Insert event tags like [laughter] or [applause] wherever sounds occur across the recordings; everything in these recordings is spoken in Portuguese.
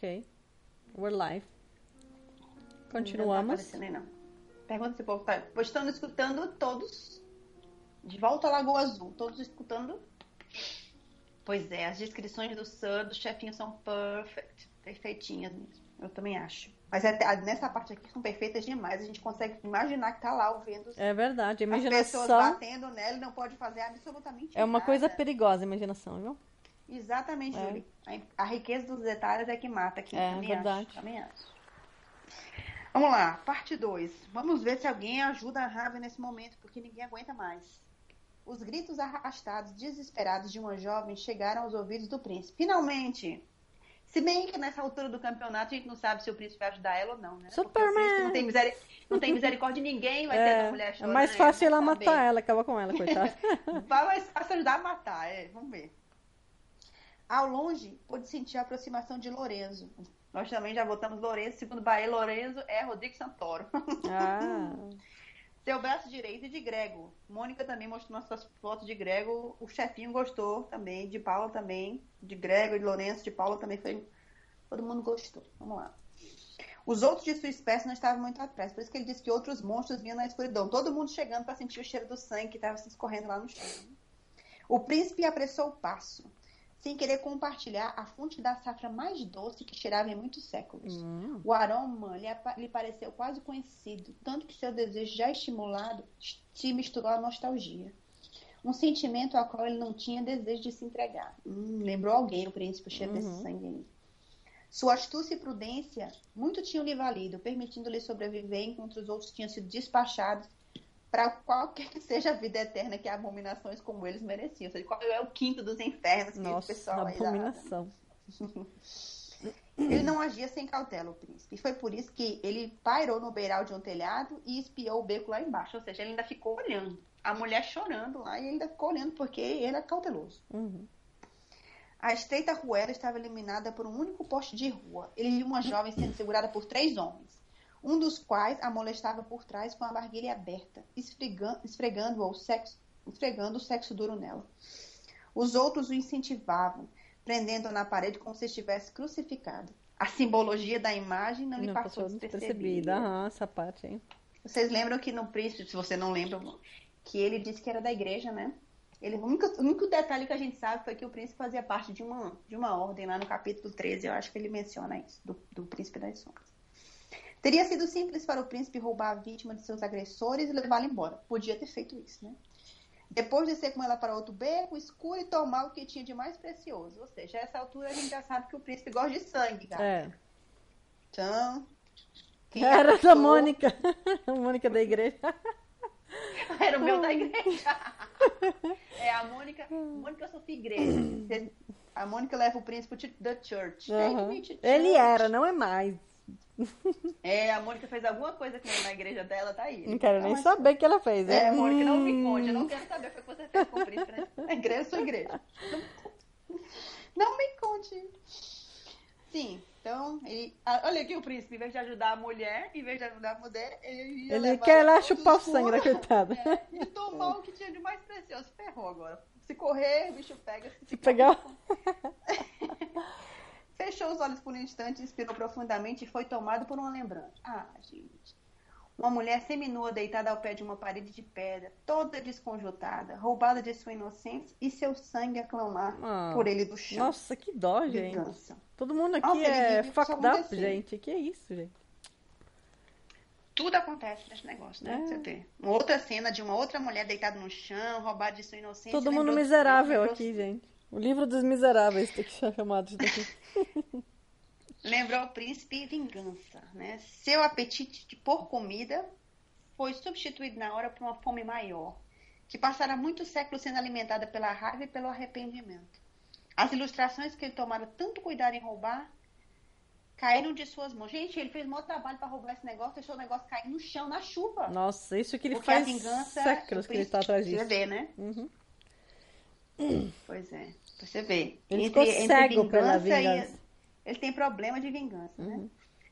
Ok. We're live. Não tá Continuamos. aparecendo aí, não. Pergunta se o povo tá. Pois estão escutando todos. De volta à Lagoa Azul. Todos escutando. Pois é, as descrições do Sam, do chefinho são perfect. Perfeitinhas mesmo. Eu também acho. Mas até- nessa parte aqui são perfeitas demais. A gente consegue imaginar que tá lá ouvindo É verdade. A as pessoas imaginação batendo nela e não pode fazer absolutamente é uma nada. coisa perigosa, a imaginação, viu? Exatamente, É. Júlia. A, a riqueza dos detalhes é que mata aqui. É, também verdade. Acho, também acho. Vamos lá, parte 2. Vamos ver se alguém ajuda a Raven nesse momento, porque ninguém aguenta mais. Os gritos arrastados, desesperados de uma jovem chegaram aos ouvidos do príncipe. Finalmente! Se bem que nessa altura do campeonato a gente não sabe se o príncipe vai ajudar ela ou não, né? Superman! não tem, miseri- não tem misericórdia de ninguém, vai ter uma É, mulher é chorando. mais aí, fácil ela matar ela, acabar com ela, coitada. [laughs] Vai mais fácil ajudar a matar, é. Vamos ver. Ao longe, pôde sentir a aproximação de Lorenzo. Nós também já votamos Lorenzo. Segundo Bahia, Lorenzo é Rodrigo Santoro. ah, [laughs] Seu braço direito e de Grego. Mônica também mostrou nossas fotos de Grego. O chefinho gostou também. De Paula também. De Grego, de Lourenço, de Paula também foi. Todo mundo gostou. Vamos lá. Os outros de sua espécie não estavam muito atrás. Por isso que ele disse que outros monstros vinham na escuridão. Todo mundo chegando para sentir o cheiro do sangue que estava se escorrendo lá no chão. O príncipe apressou o passo, sem querer compartilhar a fonte da safra mais doce que cheirava em muitos séculos. hum, O aroma lhe, lhe pareceu quase conhecido, tanto que seu desejo já estimulado se misturou à nostalgia. Um sentimento ao qual ele não tinha desejo de se entregar. Hum, lembrou alguém, o príncipe, o cheiro Uhum. desse sangue aí. Sua astúcia e prudência muito tinham lhe valido, permitindo-lhe sobreviver enquanto os outros tinham sido despachados para qualquer que seja a vida eterna que abominações como eles mereciam. Ou seja, qual é o quinto dos infernos que nossa, pessoal abominação. [laughs] ele não agia sem cautela, o príncipe. E foi por isso que ele pairou no beiral de um telhado e espiou o beco lá embaixo. Ou seja, ele ainda ficou olhando. A mulher chorando lá e ainda ficou olhando porque ele é cauteloso. Uhum. A estreita ruela estava iluminada por um único poste de rua. Ele viu uma jovem sendo segurada por três homens, um dos quais a molestava por trás com a barguilha aberta, esfregan- esfregando, o sexo, esfregando o sexo duro nela. Os outros o incentivavam, prendendo-o na parede como se estivesse crucificado. A simbologia da imagem não lhe Não passou passou despercebida. Aham, essa parte aí. Vocês lembram que no príncipe, se você não lembra, que ele disse que era da igreja, né? Ele, o, único, o único detalhe que a gente sabe foi que o príncipe fazia parte de uma, de uma ordem lá no capítulo 13, eu acho que ele menciona isso, do, do príncipe das sombras. Teria sido simples para o príncipe roubar a vítima de seus agressores e levá-la embora. Podia ter feito isso, né? Depois descer com ela para outro beco escuro e tomar o que tinha de mais precioso. Ou seja, a essa altura a gente já sabe que o príncipe gosta de sangue, cara. É. Então. Era da Mônica. A [laughs] Mônica da igreja. [laughs] Era o meu da igreja. [laughs] É a Mônica. Mônica Sofia Igreja. A Mônica leva o príncipe to the church. Church. Ele era, não é mais. É, a Mônica fez alguma coisa que na igreja dela, tá aí. Não quero nem saber o que ela fez. É, né? Mônica, não me Hum. conte. Eu não quero saber o que você fez com o príncipe né? na igreja, sua igreja. Não, me conte. Sim, então, ele, ah, olha aqui o príncipe, em vez de ajudar a mulher, em vez de ajudar a mulher, ele ia Ele levar quer lá chupar o sangue da coitada. É, e tomar o que tinha de mais precioso. Ferrou agora. Se correr, o bicho pega. Se Se pegar. [laughs] Fechou os olhos por um instante, inspirou profundamente e foi tomado por uma lembrança. Ah, gente. Uma mulher seminua deitada ao pé de uma parede de pedra, toda desconjuntada, roubada de sua inocência e seu sangue a clamar Ah. por ele do chão. Nossa, que dó, gente. Vingança. Todo mundo aqui Nossa, é fucked up, gente. Que isso, gente? Tudo acontece nesse negócio, né? É. Você vê. Uma outra cena de uma outra mulher deitada no chão, roubada de sua inocência. Todo mundo miserável aqui, gente. O livro dos miseráveis tem que ser chamado isso daqui. Lembrou o príncipe e vingança, né? Seu apetite de- por comida foi substituído na hora por uma fome maior, que passara muitos séculos sendo alimentada pela raiva e pelo arrependimento. As ilustrações que ele tomara tanto cuidado em roubar caíram de suas mãos. Gente, ele fez um maior trabalho para roubar esse negócio, deixou o negócio cair no chão, na chuva. Nossa, isso que ele Porque a faz vingança. séculos que ele príncipe- tá atrás disso. vê, né? Uhum. Pois é. Você vê. Ele ficou cego pela e- vingança. Ele tem problema de vingança, né? Uhum.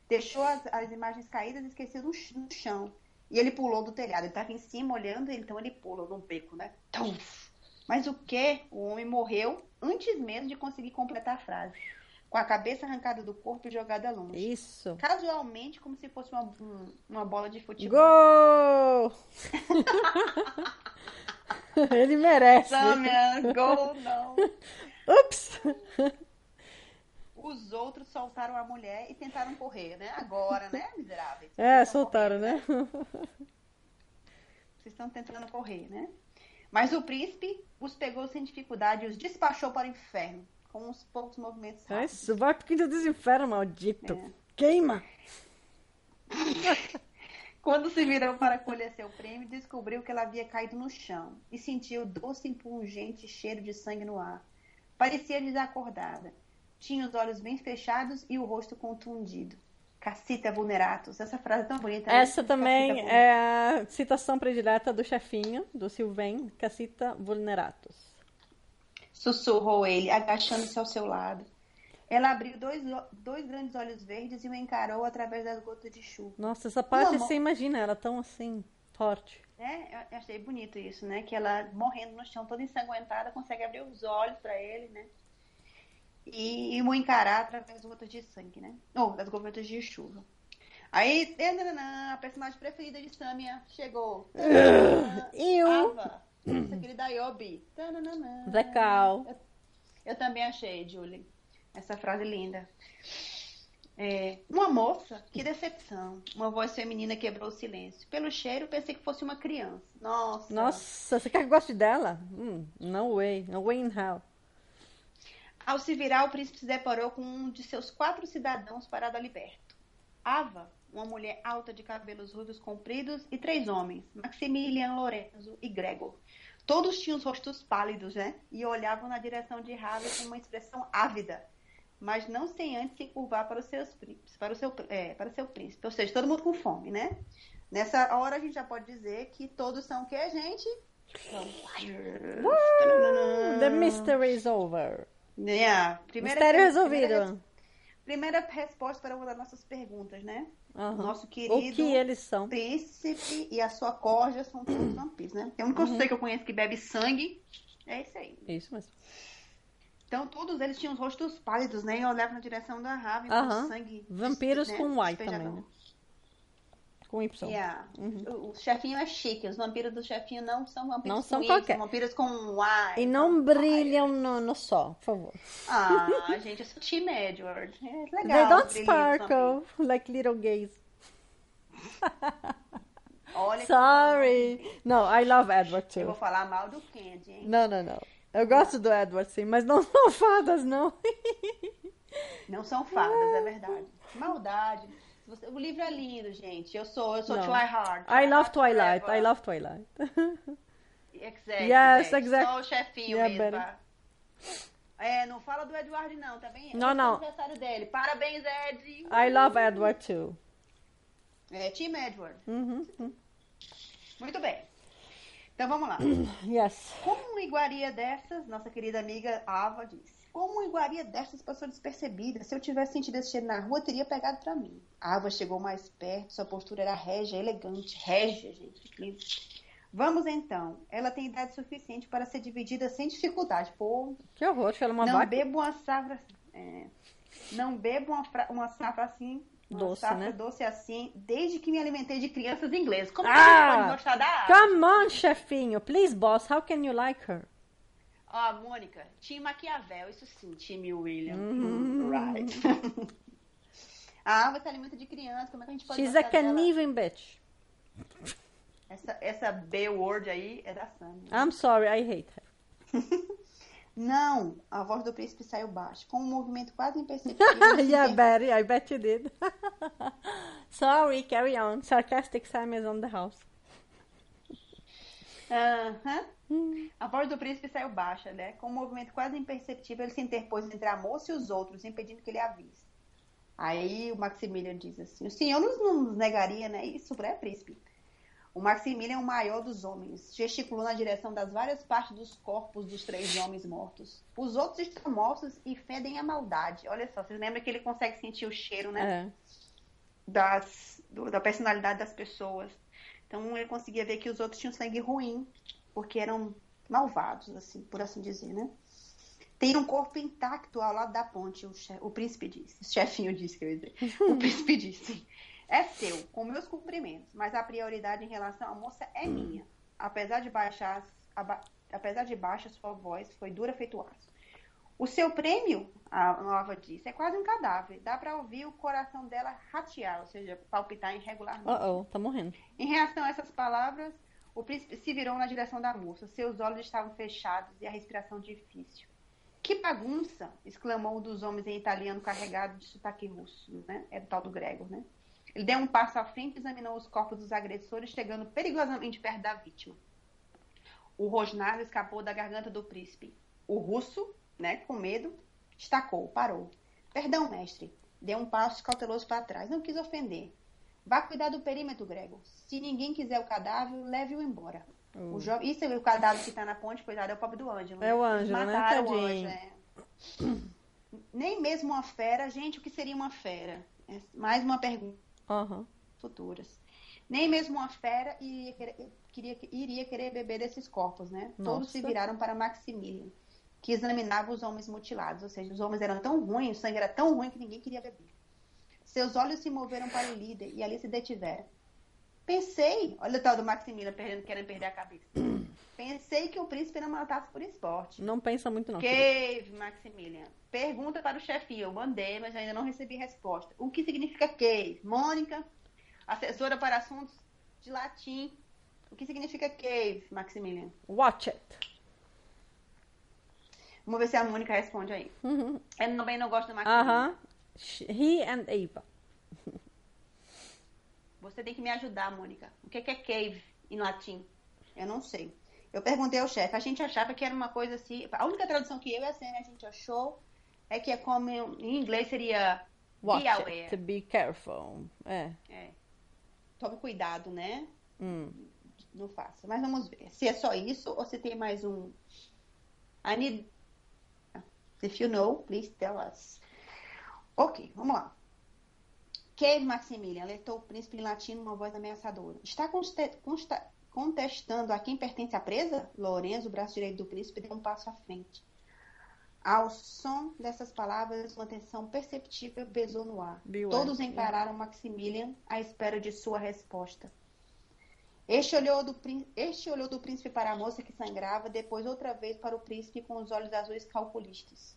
Deixou as, as imagens caídas e esqueceu no, no chão. E ele pulou do telhado. Ele estava em cima olhando, então ele pula num beco, né? Tum. Mas o que? O homem morreu antes mesmo de conseguir completar a frase. com a cabeça arrancada do corpo e jogada longe. Isso. Casualmente, como se fosse uma, um- uma bola de futebol. Gol! [laughs] [laughs] Ele merece. Samia, gol não. [laughs] Ups! Os outros soltaram a mulher e tentaram correr, né? Agora, né, miseráveis? É, soltaram, né? Vocês estão tentando correr, né? Mas o príncipe os pegou sem dificuldade e os despachou para o inferno, com uns poucos movimentos É rápidos. Isso, vai pro quinto dos infernos, maldito. É. Queima! [laughs] Quando se virou para colher seu prêmio, descobriu que ela havia caído no chão e sentiu doce e pungente cheiro de sangue no ar. Parecia desacordada. Tinha os olhos bem fechados e o rosto contundido. Cacita vulneratus. Essa frase é tão bonita. né? Essa também Cacita é a citação predileta do chefinho, do Sylvain, Cacita Vulneratus. Sussurrou ele, agachando-se ao seu lado. Ela abriu dois, dois grandes olhos verdes e o encarou através das gotas de chuva. Nossa, essa parte amor. você imagina, ela tão assim, forte. É, eu achei bonito isso, né? Que ela, morrendo no chão, toda ensanguentada, consegue abrir os olhos para ele, né? E, e o encarar através das gotas de sangue, né? Ou das gotas de chuva. Aí, a personagem preferida de Samia chegou. [coughs] Eu, Ava, nossa querida Yobi. Cal. Eu, eu também achei, Julie, essa frase linda. É, uma moça, que decepção. Uma voz feminina quebrou o silêncio. Pelo cheiro, pensei que fosse uma criança. Nossa. Nossa, você quer que goste dela? Hum, no way, no way in hell. Ao se virar, o príncipe se deparou com um de seus quatro cidadãos parado a liberto. Ava, uma mulher alta de cabelos ruivos compridos, e três homens, Maximilian, Lorenzo e Gregor. Todos tinham os rostos pálidos, né? E olhavam na direção de Harvey com uma expressão ávida, mas não sem antes se curvar para os seus príncipes, para o seu, é, para o seu príncipe. Ou seja, todo mundo com fome, né? Nessa hora a gente já pode dizer que todos são o que, gente? Vampires. The mystery is over. Yeah. Primeira, Mistério primeira resolvido. Primeira resposta para uma das nossas perguntas, né? Aham. Nosso O querido que eles são? príncipe e a sua corja são todos vampiros, né? Tem um que eu sei que eu conheço que bebe sangue. É isso aí. Isso mesmo. Então, todos eles tinham os rostos pálidos, né? E olhavam na direção da Raven com sangue. Vampiros né? com Y também, né? Com Y. Yeah. Uhum. O, chefinho é chique. Os vampiros do chefinho não são vampiros Não com são Y, qualquer. são vampiros com Y. E não brilham no, no sol, por favor. Ah, [laughs] gente, eu sou Team Edward. É legal. They don't sparkle like little gays. Olha que- Sorry. No, I love Edward Eu vou too. falar mal do Candy, hein? Não, não, não. Eu gosto do Edward, sim, mas não [laughs] são fadas, não. Não são fadas, é verdade. Maldade. O livro é lindo, gente. Eu sou, eu sou Não. hard. I love Twilight. I love Twilight. Exactly, Yes, Betty. exact- Sou o chefinho Yeah, mesmo. Betty. pá. É, não fala do Edward não, tá bem? Não, é não. o aniversário dele. Parabéns, Ed. I love Edward too. É, Team Edward. Uhum. Muito bem. Então vamos lá. [clears throat] Yes. Como uma iguaria dessas, nossa querida amiga Ava disse, como uma iguaria dessas passou despercebida? Se eu tivesse sentido esse cheiro na rua, teria pegado pra mim. A Ava chegou mais perto, sua postura era régia, elegante. Régia, gente, que lindo. Vamos então. Ela tem idade suficiente para ser dividida sem dificuldade. Pô, Que horror, ela é uma não vaca. bebo uma safra. é, não bebo uma, fra- uma safra assim. Doce, né? doce assim, desde que me alimentei de crianças ingleses. Como que Ah! a gente pode gostar da Ava? Come on, chefinho. Please, boss. How can you like her? Ó, Mônica, Tim Maquiavel, isso sim, Tim William. Uhum. Right. a Ava se alimenta de criança, como é que a gente pode She's a conniving bitch. Essa, essa B-word aí é da Sam. I'm sorry, I hate her. [laughs] Não, a voz do príncipe saiu baixa, com um movimento quase imperceptível. yeah, Betty, I bet you did. sorry, carry on. Sarcastic Sam is on the house. Aham. A voz do príncipe saiu baixa, né? Com um movimento quase imperceptível, ele se interpôs entre a moça e os outros, impedindo que ele a visse. Aí o Maximilian diz assim: O senhor não nos negaria, né? Isso, né, príncipe? O Maximilian é o maior dos homens, gesticulou na direção das várias partes dos corpos dos três homens mortos. Os outros estão mortos e fedem a maldade. Olha só, vocês lembram que ele consegue sentir o cheiro, né? É. das, do- da personalidade das pessoas. Então ele conseguia ver que os outros tinham sangue ruim, porque eram malvados, assim, por assim dizer, né? Tem um corpo intacto ao lado da ponte, o, che- o príncipe disse. O chefinho disse que eu ia dizer. [laughs] O príncipe disse. É seu, com meus cumprimentos, mas a prioridade em relação à moça é minha. Apesar de baixar, aba- apesar de baixa, sua voz foi dura feito aço. O seu prêmio, a nova disse, é quase um cadáver. Dá pra ouvir o coração dela ratear, ou seja, palpitar irregularmente. Uh oh, tá morrendo. Em reação a essas palavras, o príncipe se virou na direção da moça. Seus olhos estavam fechados e a respiração difícil. Que bagunça! exclamou um dos homens em italiano carregado de sotaque russo, né? É o tal do grego, né? Ele deu um passo à frente e examinou os corpos dos agressores, chegando perigosamente perto da vítima. O rosnado escapou da garganta do príncipe. O russo, né, com medo, estacou, parou. Perdão, mestre. Deu um passo cauteloso para trás. Não quis ofender. Vá cuidar do perímetro, Grego. Se ninguém quiser o cadáver, leve-o embora. O jo... Isso é o cadáver que está na ponte, coitado, é o pobre do Ângelo. É o né? Ângelo, né? Mataram o Tadinho. Ângelo, é. Nem mesmo uma fera, gente, o que seria uma fera? É mais uma pergunta Aham. futuras. Nem mesmo uma fera iria querer, queria, iria querer beber desses corpos, né? Todos se Nossa. viraram para Maximilian, que examinava os homens mutilados. Ou seja, os homens eram tão ruins, o sangue era tão ruim que ninguém queria beber. Seus olhos se moveram para o líder e ali se detiveram. Pensei, olha o tal do Maximilian perdendo, querendo perder a cabeça. Pensei que o príncipe não matasse por esporte. Não pensa muito, não. Cave, Maximilian. Pergunta para o chefinho. Eu mandei, mas ainda não recebi resposta. O que significa cave? Mônica, assessora para assuntos de latim. O que significa cave, Maximilian? Watch it. Vamos ver se a Mônica responde aí. Uhum. Eu também não gosto do Maximilian. Aham. Sh- He and Ava. Você tem que me ajudar, Mônica. O que que é cave em latim? Eu não sei. Eu perguntei ao chefe. A gente achava que era uma coisa assim. A única tradução que eu e a Sênia a gente achou é que é como em inglês seria Watch be it. aware. Be careful. É. É. Tome cuidado, né? Hum. Não faça. Mas vamos ver. Se é só isso ou se tem mais um. I need. If you know, please tell us. Ok, vamos lá. Que Maximilian alertou o príncipe em latim numa voz ameaçadora. Está conste- consta- contestando a quem pertence a presa? Lorenzo, o braço direito do príncipe, deu um passo à frente. Ao som dessas palavras, uma tensão perceptível pesou no ar. Todos encararam Maximilian à espera de sua resposta. Este olhou, do, este olhou do príncipe para a moça que sangrava, depois outra vez para o príncipe com os olhos azuis calculistas.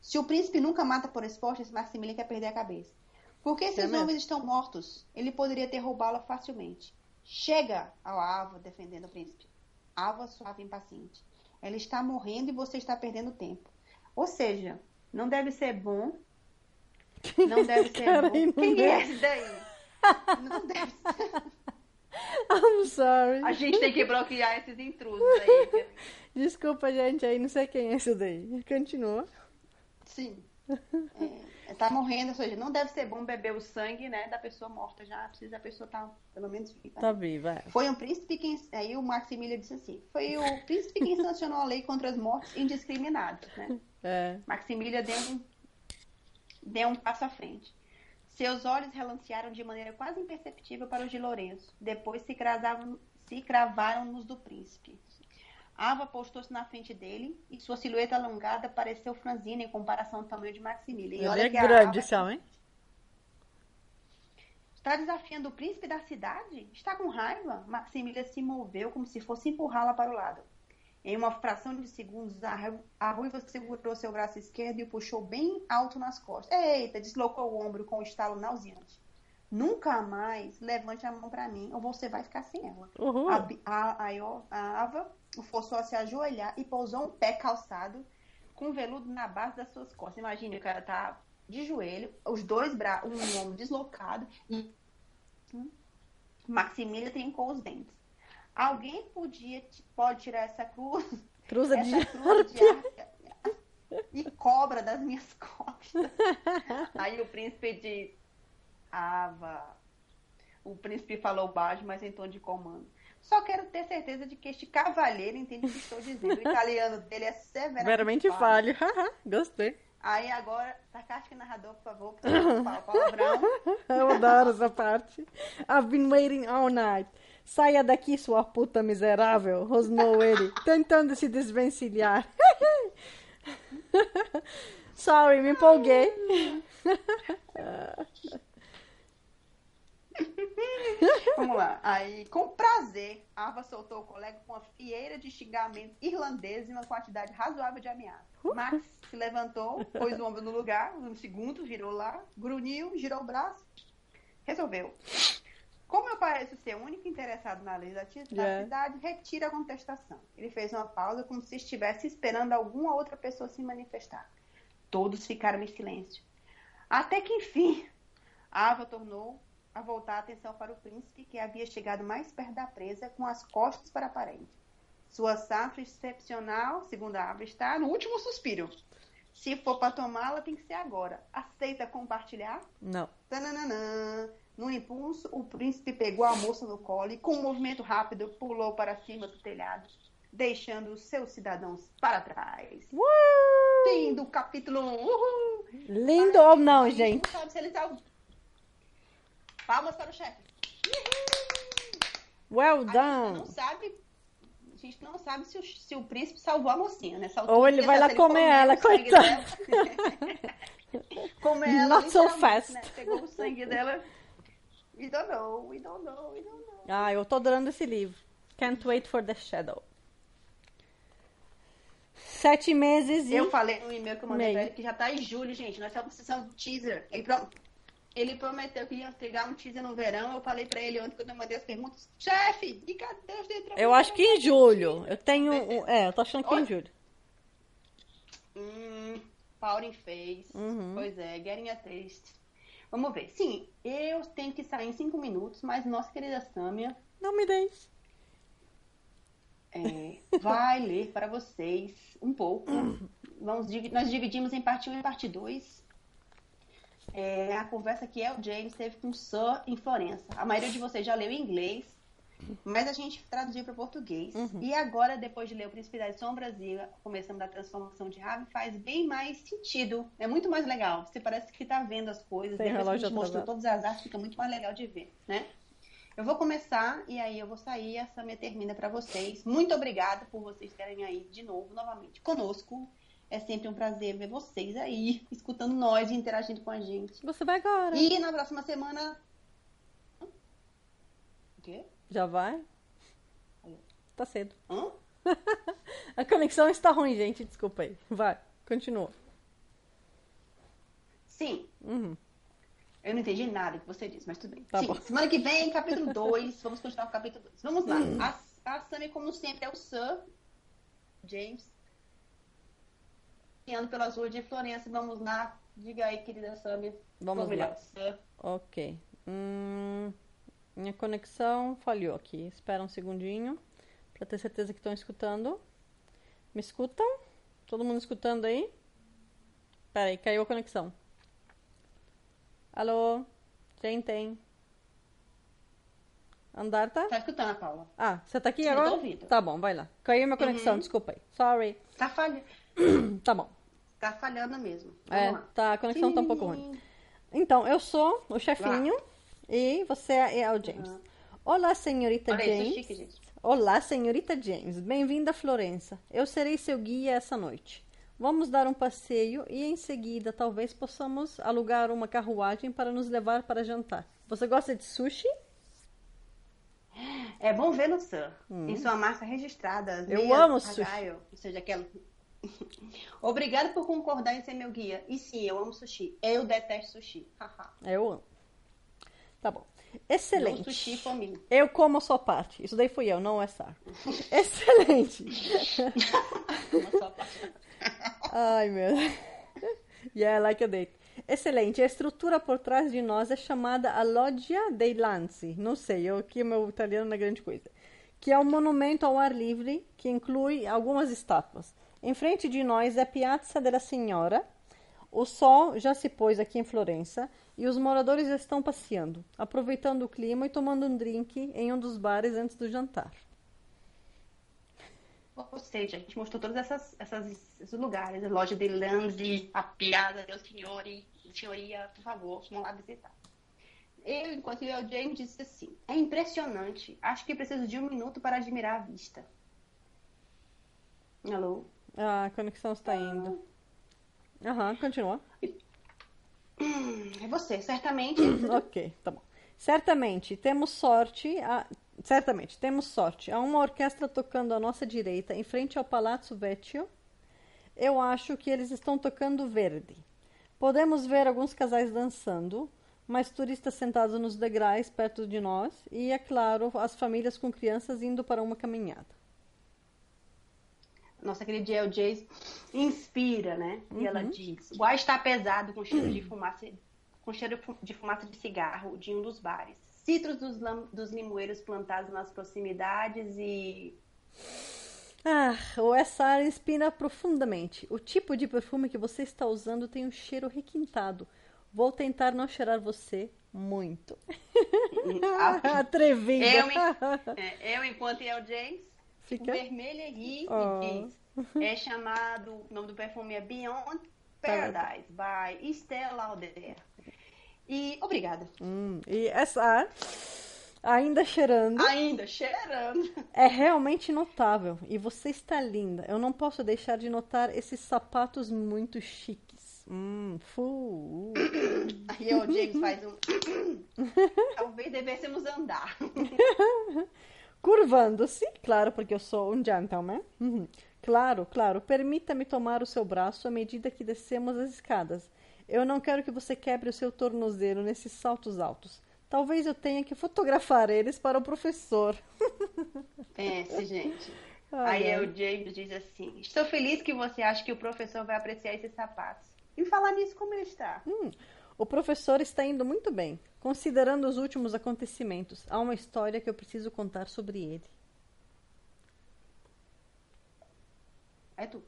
Se o príncipe nunca mata por esporte, esse Maximilian quer perder a cabeça. Por que esses mesmo? homens estão mortos? Ele poderia ter roubá-la facilmente. Chega ao Ava defendendo o príncipe. Ava suave e impaciente. Ela está morrendo e você está perdendo tempo. Ou seja, não deve ser bom. Não deve ser Cara, bom. Quem deve. é esse daí? Não deve ser. [laughs] I'm sorry. A gente tem que bloquear esses intrusos aí. [laughs] Desculpa, gente, aí não sei quem é esse daí. Continua. Sim. É, [laughs] tá morrendo, ou seja, não deve ser bom beber o sangue, né, da pessoa morta já. Precisa a pessoa estar pelo menos viva. Tá viva. é. Foi um príncipe quem. Aí o Maximilian disse assim: foi o príncipe quem sancionou a lei contra as mortes indiscriminadas, né? É. Maximilian deu um, deu um passo à frente. Seus olhos relancearam de maneira quase imperceptível para os de Lourenço. Depois se, cravavam, se cravaram nos do príncipe. Ava postou-se na frente dele e sua silhueta alongada pareceu franzina em comparação ao tamanho de Maximilian. E Ele olha é que grande, Ava- esse homem. Está desafiando o príncipe da cidade? Está com raiva? Maximilian se moveu como se fosse empurrá-la para o lado. Em uma fração de segundos, a ru- a ruiva segurou seu braço esquerdo e o puxou bem alto nas costas. Eita, deslocou o ombro com um estalo nauseante. Nunca mais levante a mão para mim ou você vai ficar sem ela. Uhul. A, a, a, a Ava forçou a se ajoelhar e pousou um pé calçado com veludo na base das suas costas. Imagine, o cara tá de joelho, os dois braços, um ombro deslocado e Hum? Maximilian trincou os dentes. Alguém podia, pode tirar essa cruz, Cruza de essa cruz de arca [laughs] e cobra das minhas [laughs] costas. Aí o príncipe disse, Ava. O príncipe falou baixo, mas em tom de comando. Só quero ter certeza de que este cavalheiro entende o que estou dizendo. O italiano dele é severamente, Veramente falho. [laughs] Gostei. Aí agora, sarcástico narrador, por favor, porque palavrão. [laughs] Eu adoro essa parte. I've been waiting all night. Saia daqui, sua puta miserável, rosnou ele, tentando se desvencilhar. [laughs] Sorry, me empolguei. [laughs] Vamos lá. Aí, com prazer, Ava soltou o colega com uma fieira de xingamento irlandês e uma quantidade razoável de ameaça. Max se levantou, pôs o ombro no lugar, um segundo, virou lá, grunhiu, girou o braço, resolveu. Como eu pareço ser o único interessado na lei da Yeah. cidade, retira a contestação. Ele fez uma pausa como se estivesse esperando alguma outra pessoa se manifestar. Todos ficaram em silêncio. Até que, enfim, Ava tornou a voltar a atenção para o príncipe, que havia chegado mais perto da presa, com as costas para a parede. Sua safra excepcional, segundo a Ava, está no último suspiro. Se for para tomá-la, tem que ser agora. Aceita compartilhar? Não. Tananã. No impulso, o príncipe pegou a moça no colo e, com um movimento rápido, pulou para cima do telhado, deixando os seus cidadãos para trás. Uh! Fim do capítulo 1. Uhul! Lindo ou não, gente não sabe se ele Palmas para o chefe. Well A gente done. não sabe. A gente não sabe se o, se o príncipe salvou a mocinha, né? Ou ele vai lá comer ela, dela- [laughs] comer ela, Not so fast. né? Pegou o sangue dela. We don't know, we don't know, we don't know. Ah, eu tô adorando esse livro. Can't wait for the shadow. Sete meses e... Eu falei no e-mail que eu mandei Meio. pra ele que já tá em julho, gente. Nós estamos precisando de teaser. Ele, pro- ele prometeu que ia entregar um teaser no verão. Eu falei pra ele ontem quando eu mandei as perguntas. Chefe, e cadê os dentro? Eu acho que em julho. Eu tenho... um- É, eu tô achando que em Oi? julho. Hum, Pauling fez. Uhum. Pois é, getting a taste. Vamos ver. Sim, eu tenho que sair em cinco minutos, mas nossa querida Sâmia Não me deixe. é, vai ler para vocês um pouco. [clears throat] Vamos, nós dividimos em parte 1 e parte 2. É, a conversa que El James teve com o Sir em Florença. A maioria de vocês já leu em inglês, mas a gente traduziu para português. E agora, depois de ler O Príncipe das Sombras e começando da transformação de Raven, faz bem mais sentido. É muito mais legal. Você parece que está vendo as coisas. Tem Depois que a relógio gente mostrou todas as artes, fica muito mais legal de ver, né? Eu vou começar e aí eu vou sair e a Samia termina para vocês. Muito obrigada por vocês terem aí de novo, novamente, conosco. É sempre um prazer ver vocês aí, [laughs] escutando nós e interagindo com a gente. Você vai agora. E na próxima semana. O quê? Já vai? Tá cedo. Hã? [laughs] A conexão está ruim, gente. Desculpa aí. Vai, continua. Sim, Uhum. eu não entendi nada que você disse, mas tudo bem. Tá Sim, bom. semana que vem, [laughs] capítulo 2. vamos continuar com o capítulo 2. Vamos lá. Hum. A, a Sammy, como sempre, é o Sir James. Guiando pelas ruas de Florença. Vamos lá. Diga aí, querida Sammy. Vamos lá. Ok. Hum, minha conexão falhou aqui. Espera um segundinho para ter certeza que estão escutando. Me escutam? Todo mundo escutando aí? Peraí, caiu a conexão. Alô? Gente? Andarta? Tá escutando, Paula? Ah, você tá aqui Sim, agora? ouvindo. Tá bom, vai lá. Caiu minha conexão, desculpa aí. Sorry. Tá, falha... Tá bom. Tá falhando mesmo. Vamos É, lá. tá, a conexão tá um pouco ruim. Então, eu sou o chefinho e você é o James. Olá, senhorita Olha James. chique, gente. Olá, senhorita James. Bem-vinda a Florença. Eu serei seu guia essa noite. Vamos dar um passeio e em seguida talvez possamos alugar uma carruagem para nos levar para jantar. Você gosta de sushi? É bom ver no Sir. Em sua marca registrada. Hum. Eu amo sushi. Argyle, Ou seja, aquela. [laughs] Obrigado por concordar em ser meu guia. E sim, eu amo sushi. Eu detesto sushi. Eu amo. Tá bom. Não Excelente. sushi for mim. Eu como a sua parte. Isso daí fui eu, não é Sar. [laughs] Excelente. Ai, meu. Yeah, like a date. Excelente. A estrutura por trás de nós é chamada a Loggia dei Lanzi. Não sei, eu aqui meu italiano não é grande coisa. Que é um monumento ao ar livre que inclui algumas estátuas. Em frente de nós é Piazza della Signora. O sol já se pôs aqui em Florença e os moradores estão passeando, aproveitando o clima e tomando um drink em um dos bares antes do jantar. Ou seja, a gente mostrou todos essas, essas, esses lugares. A loja de Lanzi, a piada del Signore, senhoria, por favor, vamos lá visitar. Eu, enquanto eu, o James disse assim: É impressionante. Acho que preciso de um minuto para admirar a vista. Alô? Ah, a conexão está indo. Aham, continua. É você, certamente. [coughs] ok, tá bom. Certamente temos sorte. A... Certamente temos sorte. Há uma orquestra tocando à nossa direita, em frente ao Palazzo Vecchio. Eu acho que eles estão tocando verde. Podemos ver alguns casais dançando, mais turistas sentados nos degraus perto de nós e, é claro, as famílias com crianças indo para uma caminhada. Nossa querida Jill Jace inspira, né? E ela diz: o ar está pesado com cheiro de fumaça, com cheiro de fumaça de cigarro de um dos bares. Citros dos, lam- dos limoeiros plantados nas proximidades e Ah, o SR inspira profundamente. O tipo de perfume que você está usando tem um cheiro requintado. Vou tentar não cheirar você muito. a- [laughs] [laughs] Atrevida. Eu, eu, enquanto Jace, fico Fica? vermelha e ri Oh. e diz: é chamado, o nome do perfume é Beyond Paradise, by Estée Lauder. E obrigada. Hum, e SR, ainda cheirando, Ainda cheirando. é realmente notável. E você está linda. Eu não posso deixar de notar esses sapatos muito chiques. Hum, fu. Aí o James faz um. [laughs] [coughs] Talvez devêssemos andar. [laughs] Curvando-se, claro, porque eu sou um gentleman. Uhum. Claro, claro, permita-me tomar o seu braço à medida que descemos as escadas. Eu não quero que você quebre o seu tornozelo nesses saltos altos. Talvez eu tenha que fotografar eles para o professor. Pense, gente. Ai, Aí ai. o James diz assim: Estou feliz que você acha que o professor vai apreciar esses sapatos. E falar nisso, como ele está? Hum, o professor está indo muito bem. Considerando os últimos acontecimentos, há uma história que eu preciso contar sobre ele. É tu.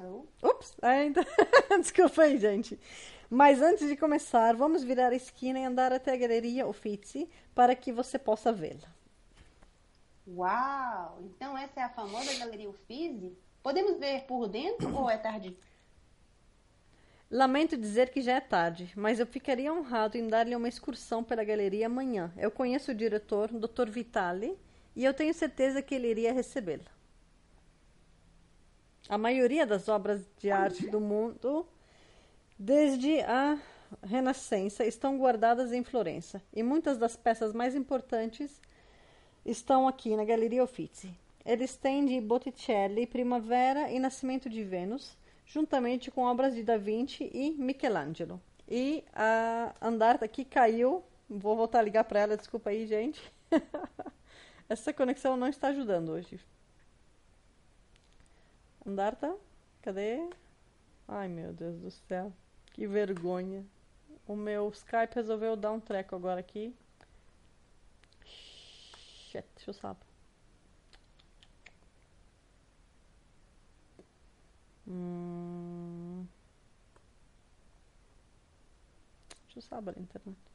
Alô? Ups, ainda. [laughs] Desculpa aí, gente. Mas antes de começar, vamos virar a esquina e andar até a galeria Uffizi para que você possa vê-la. Uau! Então essa é a famosa Galeria Uffizi? Podemos ver por dentro ou é tarde? Lamento dizer que já é tarde, mas eu ficaria honrado em dar-lhe uma excursão pela galeria amanhã. Eu conheço o diretor, Dr. Vitali, e eu tenho certeza que ele iria recebê-la. A maioria das obras de arte do mundo, desde a Renascença, estão guardadas em Florença, e muitas das peças mais importantes estão aqui na Galeria Uffizi. Eles têm de Botticelli, Primavera e Nascimento de Vênus, juntamente com obras de Da Vinci e Michelangelo. E a Andarta aqui caiu. Vou voltar a ligar para ela, desculpa aí, gente. [laughs] Essa conexão não está ajudando hoje. Andarta, cadê? Ai, meu Deus do céu. Que vergonha. O meu Skype resolveu dar um treco agora aqui. Shit, deixa eu saber. Hum. Deixa eu saber a internet.